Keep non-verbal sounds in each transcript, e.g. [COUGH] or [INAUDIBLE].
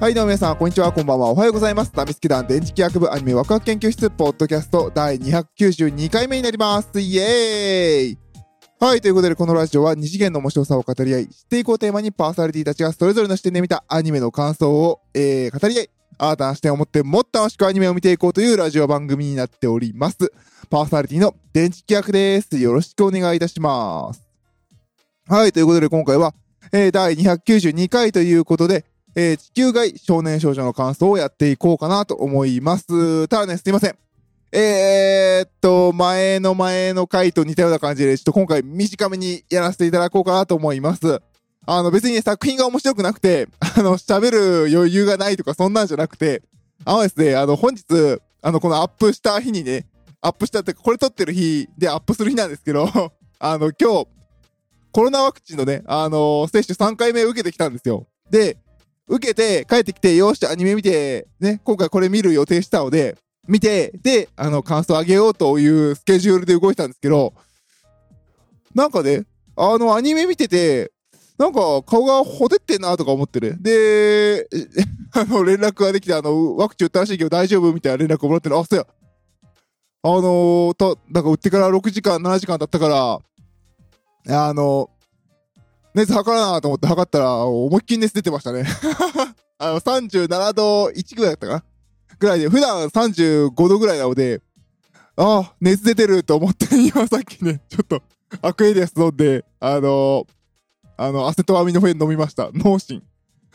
はい、どうも皆さん、こんにちは、こんばんは、おはようございます。ダミスケ団電磁気学部アニメワクワク研究室、ポッドキャスト第292回目になります。イエーイはい、ということで、このラジオは二次元の面白さを語り合い、知っていこうテーマにパーソナリティたちがそれぞれの視点で見たアニメの感想を、えー、語り合い、新たな視点を持ってもっと楽しくアニメを見ていこうというラジオ番組になっております。パーソナリティの電磁気学です。よろしくお願いいたします。はい、ということで今回は、えー、第292回ということで、えー、地球外少年少女の感想をやっていこうかなと思います。ただね、すいません。えー、っと、前の前の回と似たような感じで、ちょっと今回短めにやらせていただこうかなと思います。あの別にね、作品が面白くなくて、[LAUGHS] あの、喋る余裕がないとかそんなんじゃなくて、あのですね、あの、本日、あの、このアップした日にね、アップしたって、これ撮ってる日でアップする日なんですけど、[LAUGHS] あの、今日、コロナワクチンのね、あの接種3回目受けてきたんですよ。で、受けて帰ってきて、よーし、アニメ見て、ね、今回これ見る予定したので、見て、で、あの、感想あげようというスケジュールで動いたんですけど、なんかね、あの、アニメ見てて、なんか顔がほてってんなとか思ってる。で、[LAUGHS] あの、連絡ができて、あの、ワクチン打ったらしいけど大丈夫みたいな連絡をもらってる。あ、そうや。あのー、と、なんか打ってから6時間、7時間経ったから、あの、熱測らなと思って測ったら、思いっきり熱出てましたね。[LAUGHS] あの、37度1ぐらいだったかな？ぐらいで、普段35度ぐらいなので、ああ、熱出てると思って、[LAUGHS] 今さっきね、ちょっと、アクエリアス飲んで、あのあの、アセトアミノフェン飲みました。脳神。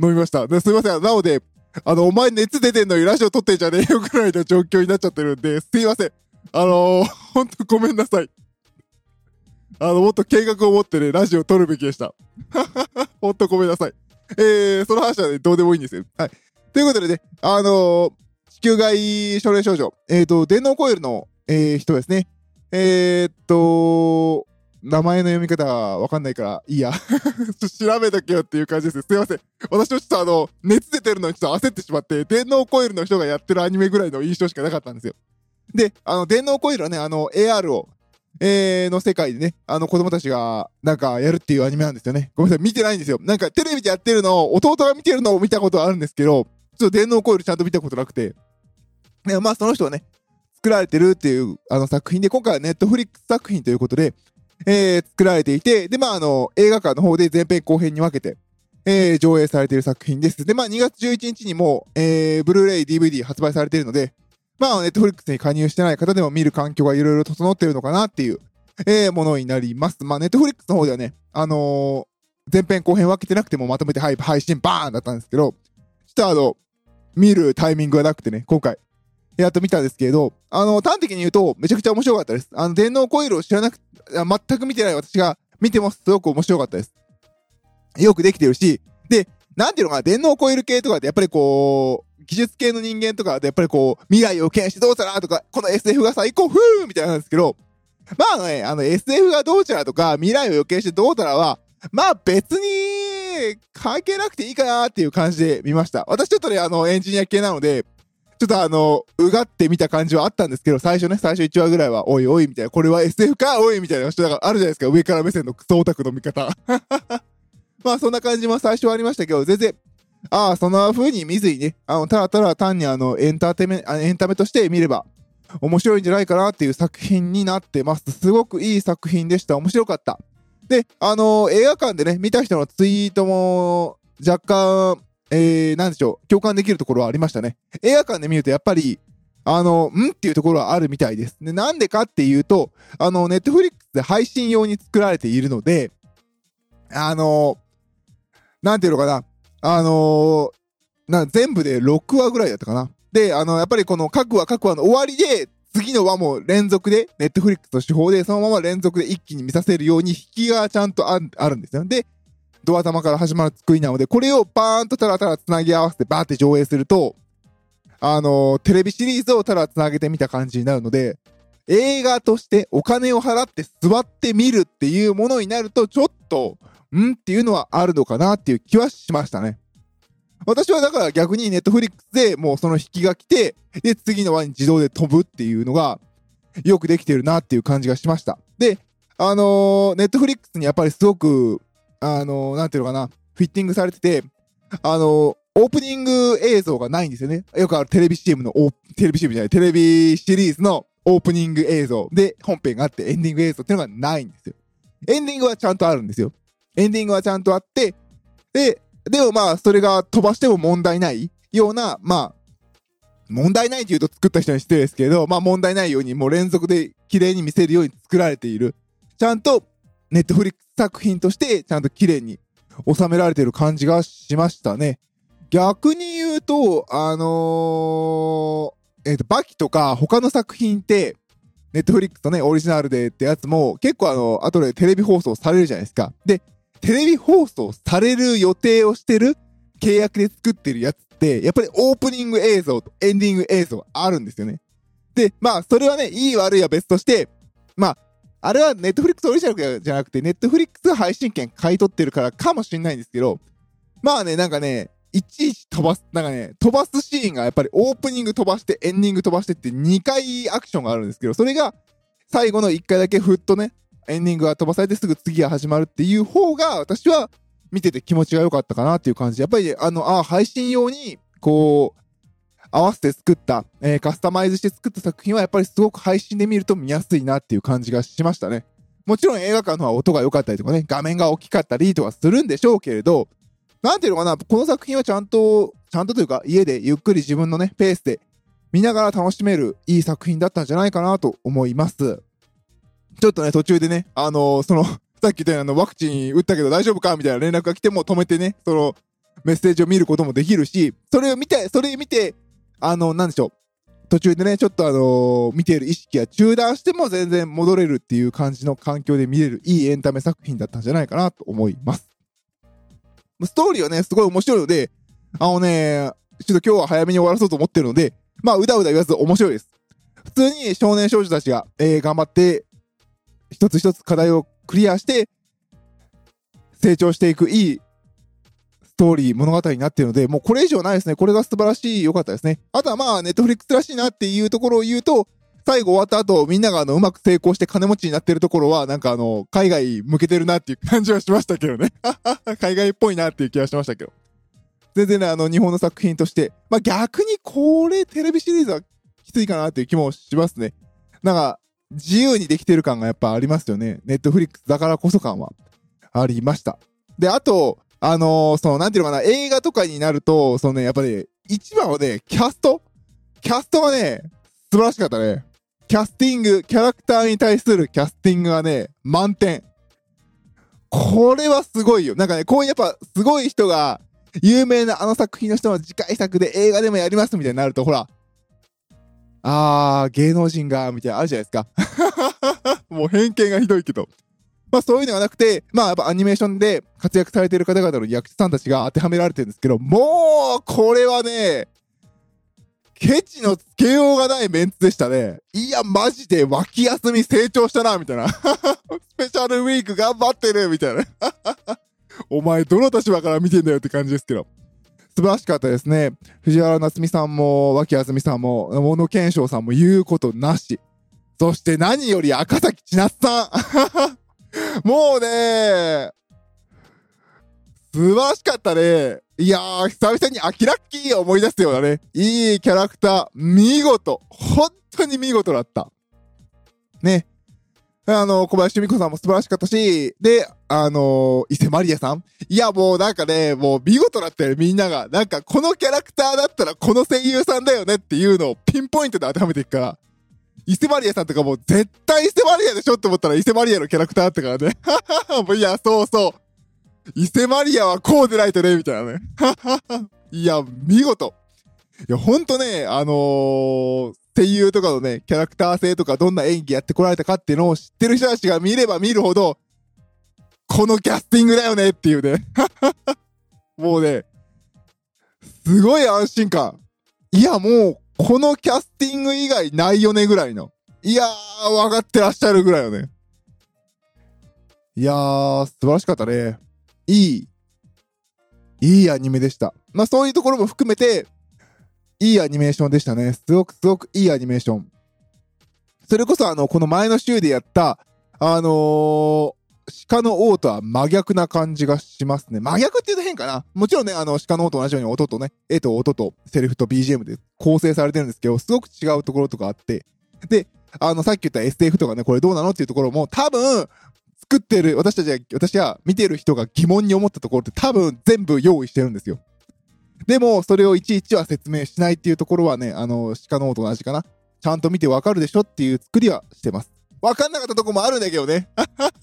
飲みました。ですいません。なので、あの、お前熱出てんのにラジオ撮ってんじゃねえよぐらいの状況になっちゃってるんで、すいません。あのー、ほんとごめんなさい。あの、もっと計画を持ってね、ラジオを撮るべきでした。[LAUGHS] ほんとごめんなさい。えー、その話はね、どうでもいいんですよ。はい。ということでね、あのー、地球外少年少女、えっ、ー、と、電脳コイルの、えー、人ですね。えー、っと、名前の読み方わかんないから、いいや。[LAUGHS] 調べとけよっていう感じです。すいません。私もちょっとあの、熱出てるのにちょっと焦ってしまって、電脳コイルの人がやってるアニメぐらいの印象しかなかったんですよ。で、あの、電脳コイルはね、あの、AR を、えー、の世界でね、あの子供たちが、なんかやるっていうアニメなんですよね。ごめんなさい、見てないんですよ。なんかテレビでやってるのを、弟が見てるのを見たことあるんですけど、ちょっと電脳コイルちゃんと見たことなくて。でまあ、その人はね、作られてるっていう、あの作品で、今回はネットフリックス作品ということで、えー、作られていて、で、まあ、あの、映画館の方で前編後編に分けて、えー、上映されている作品です。で、まあ、2月11日にも、えー、ブルーレイ、DVD 発売されているので、まあ、ネットフリックスに加入してない方でも見る環境がいろいろ整ってるのかなっていう、えー、ものになります。まあ、ネットフリックスの方ではね、あのー、前編後編分けてなくてもまとめて配配信バーンだったんですけど、ちょっとあの、見るタイミングがなくてね、今回、やっと見たんですけれど、あの、端的に言うと、めちゃくちゃ面白かったです。あの、電脳コイルを知らなく、全く見てない私が見てもすごく面白かったです。よくできてるし、で、なんていうのかな、電脳コイル系とかってやっぱりこう、技術系の人間とかでやっぱりこう、未来を予見してどうしたらとか、この SF が最高、ふーみたいなんですけど、まあね、あの SF がどうちゃらとか、未来を予見してどうたらは、まあ別に関係なくていいかなっていう感じで見ました。私ちょっとね、あのエンジニア系なので、ちょっとあの、うがってみた感じはあったんですけど、最初ね、最初1話ぐらいは、おいおいみたいな、これは SF か？おいみたいな人があるじゃないですか、上から目線のクソオタクの見方。[LAUGHS] まあそんな感じも最初はありましたけど、全然、ああ、そんな風に見ずにね、あの、ただただ単にあの、エンターテイメン、エンタメとして見れば、面白いんじゃないかなっていう作品になってます。すごくいい作品でした。面白かった。で、あの映画館でね、見た人のツイートも、若干、えー、なんでしょう、共感できるところはありましたね。映画館で見るとやっぱり、あの、んっていうところはあるみたいです。で、なんでかっていうと、あの、ネットフリックスで配信用に作られているので、あの、なんていうのかな、あのな、全部で6話ぐらいだったかな。で、あの、やっぱりこの各話各話の終わりで、次の話も連続で、ネットフリックスの手法で、そのまま連続で一気に見させるように、引きがちゃんとあるんですよ。で、ドア玉から始まる作りなので、これをバーンとただただ繋ぎ合わせてバーって上映すると、あのー、テレビシリーズをただ繋げてみた感じになるので、映画としてお金を払って座って見るっていうものになると、ちょっと、ん？っていうのはあるのかなっていう気はしましたね。私はだから逆にネットフリックスでもうその引きが来て、で、次の輪に自動で飛ぶっていうのが、よくできてるなっていう感じがしました。で、あの、ネットフリックスにやっぱりすごく、あのー、なんていうのかな、フィッティングされてて、あのー、オープニング映像がないんですよね。よくあるテレビ CM の、テレビ CM じゃない、テレビシリーズのオープニング映像で本編があってエンディング映像っていうのがないんですよ。エンディングはちゃんとあるんですよ。エンディングはちゃんとあって、で、でもまあ、それが飛ばしても問題ないような、まあ、問題ないって言うと作った人に失礼ですけど、まあ問題ないようにもう連続で綺麗に見せるように作られている。ちゃんとネットフリックス作品としてちゃんと綺麗に収められている感じがしましたね。逆に言うと、あのー、えっ、ー、と、バキとか他の作品って、ネットフリックスのね、オリジナルでってやつも結構あの、後でテレビ放送されるじゃないですか。で、テレビ放送される予定をしてる契約で作ってるやつって、やっぱりオープニング映像とエンディング映像あるんですよね。で、まあ、それはね、いい悪いは別として、まあ、あれはネットフリックスオリジナルじゃなくて、ネットフリックス配信権買い取ってるからかもしんないんですけど、まあね、なんかね、いちいち飛ばす、なんかね、飛ばすシーンがやっぱりオープニング飛ばして、エンディング飛ばしてって2回アクションがあるんですけど、それが最後の1回だけふっとね、エンディングが飛ばされてすぐ次が始まるっていう方が、私は見てて気持ちが良かったかなっていう感じ、やっぱり、あの、あ配信用に、こう、合わせて作った、えー、カスタマイズして作った作品はやっぱりすごく配信で見ると見やすいなっていう感じがしましたね。もちろん映画館のは音が良かったりとかね、画面が大きかったりとかするんでしょうけれど、なんていうのかな、この作品はちゃんと、ちゃんとというか、家でゆっくり自分のね、ペースで見ながら楽しめるいい作品だったんじゃないかなと思います。ちょっとね、途中でね、あのー、その [LAUGHS] さっき言ったようなワクチン打ったけど大丈夫かみたいな連絡が来ても止めてね、そのメッセージを見ることもできるし、それを見て、それ見て、あの、なんでしょう。途中でね、ちょっとあのー、見ている意識が中断しても全然戻れるっていう感じの環境で見れるいいエンタメ作品だったんじゃないかなと思います。ストーリーはね、すごい面白いので、あのね、ちょっと今日は早めに終わらそうと思ってるので、まあ、うだうだ言わず面白いです。普通に少年少女たちが、えー、頑張って、一つ一つ課題をクリアして、成長していくいいストーリー、物語になってるので、もうこれ以上ないですね。これが素晴らしい、良かったですね。あとはまあ、ネットフリックスらしいなっていうところを言うと、最後終わった後、みんながあの、うまく成功して金持ちになってるところは、なんかあの、海外向けてるなっていう感じはしましたけどね。[LAUGHS] 海外っぽいなっていう気はしましたけど。全然ね、あの、日本の作品として、まあ、逆にこれ、テレビシリーズはきついかなっていう気もしますね。なんか、自由にできてる感がやっぱありますよね。ネットフリックスだからこそ感はありました。で、あと、あのー、その、なんていうのかな、映画とかになると、そのね、やっぱり、一番はね、キャストキャストがね、素晴らしかったね。キャスティング、キャラクターに対するキャスティングがね、満点。これはすごいよ。なんかね、こういうやっぱすごい人が、有名なあの作品の人の次回作で映画でもやりますみたいになると、ほら、あー、芸能人が、みたいなあるじゃないですか。[LAUGHS] もう偏見がひどいけど。まあそういうのがなくて、まあやっぱアニメーションで活躍されてる方々の役者さんたちが当てはめられてるんですけど、もう、これはね、ケチのつけようがないメンツでしたね。いや、マジで脇休み成長したな、みたいな。[LAUGHS] スペシャルウィーク頑張ってる、みたいな。[LAUGHS] お前、どの立場から見てんだよって感じですけど。素晴らしかったですね。藤原夏美さんも、脇休みさんも、小野賢章さんも言うことなし。そして何より赤崎千夏さん。[LAUGHS] もうね、素晴らしかったね。いやー、久々にアキラッキーを思い出すようなね。いいキャラクター。見事。本当に見事だった。ね。あの、小林由美子さんも素晴らしかったし、で、あの伊勢マリアさんいや、もうなんかね、もう見事だったよ、みんなが。なんか、このキャラクターだったらこの声優さんだよねっていうのをピンポイントで当てはめていくから。伊勢マリアさんとかもう絶対伊勢マリアでしょって思ったら伊勢マリアのキャラクターったからね。[LAUGHS] もういや、そうそう。伊勢マリアはこうでないとね、みたいなね。[LAUGHS] いや、見事。いや、ほんとね、あのー、声優とかのね、キャラクター性とかどんな演技やってこられたかっていうのを知ってる人たちが見れば見るほど、このキャスティングだよねっていうね。[LAUGHS] もうね、すごい安心感。いや、もう、このキャスティング以外ないよねぐらいの。いやー、分かってらっしゃるぐらいよね。いやー、素晴らしかったね。いい、いいアニメでした。まあそういうところも含めて、いいアニメーションでしたね。すごくすごくいいアニメーション。それこそあの、この前の週でやった、あのー、鹿の王とは真逆な感じがしますね。真逆って言うと変かな。もちろんね、あの、鹿の王と同じように音とね、絵と音とセリフと BGM で構成されてるんですけど、すごく違うところとかあって、で、あの、さっき言った SF とかね、これどうなのっていうところも、多分、作ってる、私たちが、私は見てる人が疑問に思ったところって多分全部用意してるんですよ。でも、それをいちいちは説明しないっていうところはね、あの、鹿の王と同じかな。ちゃんと見てわかるでしょっていう作りはしてます。わかんなかったとこもあるんだけどね。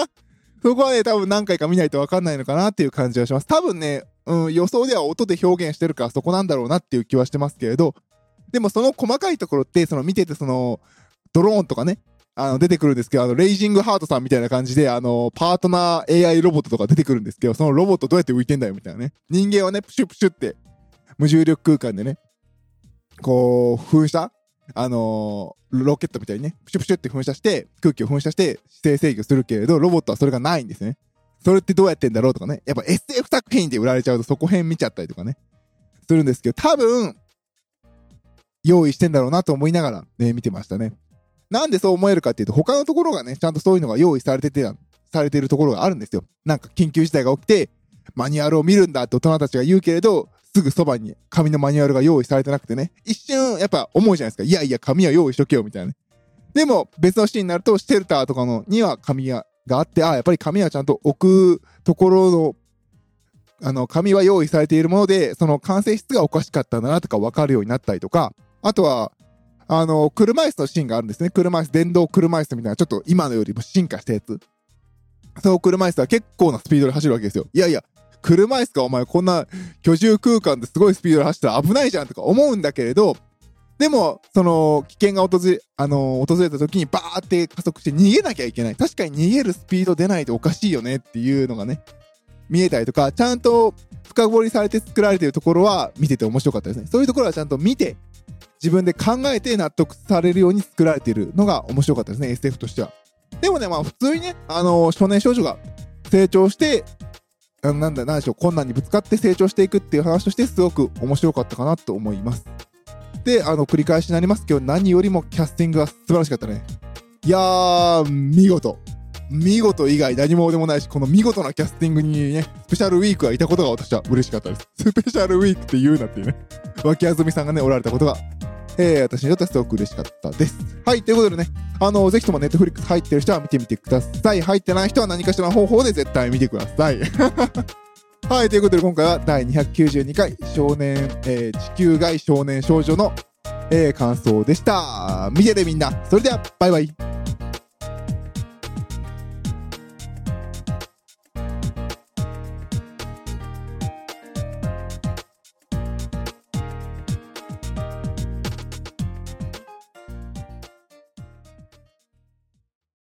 [LAUGHS] そこはね、多分何回か見ないとわかんないのかなっていう感じはします。多分ね、うん、予想では音で表現してるからそこなんだろうなっていう気はしてますけれど、でもその細かいところって、その見ててその、ドローンとかね、あの、出てくるんですけど、あの、レイジングハートさんみたいな感じで、あの、パートナー AI ロボットとか出てくるんですけど、そのロボットどうやって浮いてんだよみたいなね。人間はね、プシュプシュって、無重力空間でね、こう、噴射？あのー、ロケットみたいにね、プシュプシュって噴射して、空気を噴射して姿勢制御するけれど、ロボットはそれがないんですね。それってどうやってんだろうとかね。やっぱ SF 作品で売られちゃうとそこ辺見ちゃったりとかね。するんですけど、多分、用意してんだろうなと思いながらね、見てましたね。なんでそう思えるかっていうと、他のところがね、ちゃんとそういうのが用意されてて、されてるところがあるんですよ。なんか緊急事態が起きて、マニュアルを見るんだって大人たちが言うけれど、すぐそばに紙のマニュアルが用意されてなくてね、一瞬やっぱ思うじゃないですか。いやいや、紙は用意しとけよ、みたいなね。でも、別のシーンになると、シェルターとかのには紙があって、ああ、やっぱり紙はちゃんと置くところの、あの、紙は用意されているもので、その完成質がおかしかったんだなとか分かるようになったりとか、あとは、あの、車椅子のシーンがあるんですね。車椅子、電動車椅子みたいな、ちょっと今のよりも進化したやつ。その車椅子は結構なスピードで走るわけですよ。いやいや、車椅子かお前こんな居住空間ですごいスピードで走ったら危ないじゃんとか思うんだけれど、でも、その、危険が訪れ、あの訪れた時にバーって加速して逃げなきゃいけない。確かに逃げるスピード出ないとおかしいよねっていうのがね、見えたりとか、ちゃんと深掘りされて作られてるところは見てて面白かったですね。そういうところはちゃんと見て、自分で考えて納得されるように作られているのが面白かったですね、SF としては。でもね、まあ普通にね、あの少年少女が成長して、なんだ、なんでしょう、困難にぶつかって成長していくっていう話としてすごく面白かったかなと思います。で、あの、繰り返しになりますけど、何よりもキャスティングは素晴らしかったね。いやー、見事。見事以外何もでもないし、この見事なキャスティングにね、スペシャルウィークがいたことが私は嬉しかったです。スペシャルウィークって言うなっていうね。脇あずみさんがね、おられたことが、えー、私にとってはすごく嬉しかったです。はい、ということでね、あの、ぜひともネットフリックス入ってる人は見てみてください。入ってない人は何かしらの方法で絶対見てください。[LAUGHS] はい、ということで今回は第292回少年、えー、地球外少年少女の、えー、感想でした。見ててみんな。それでは、バイバイ。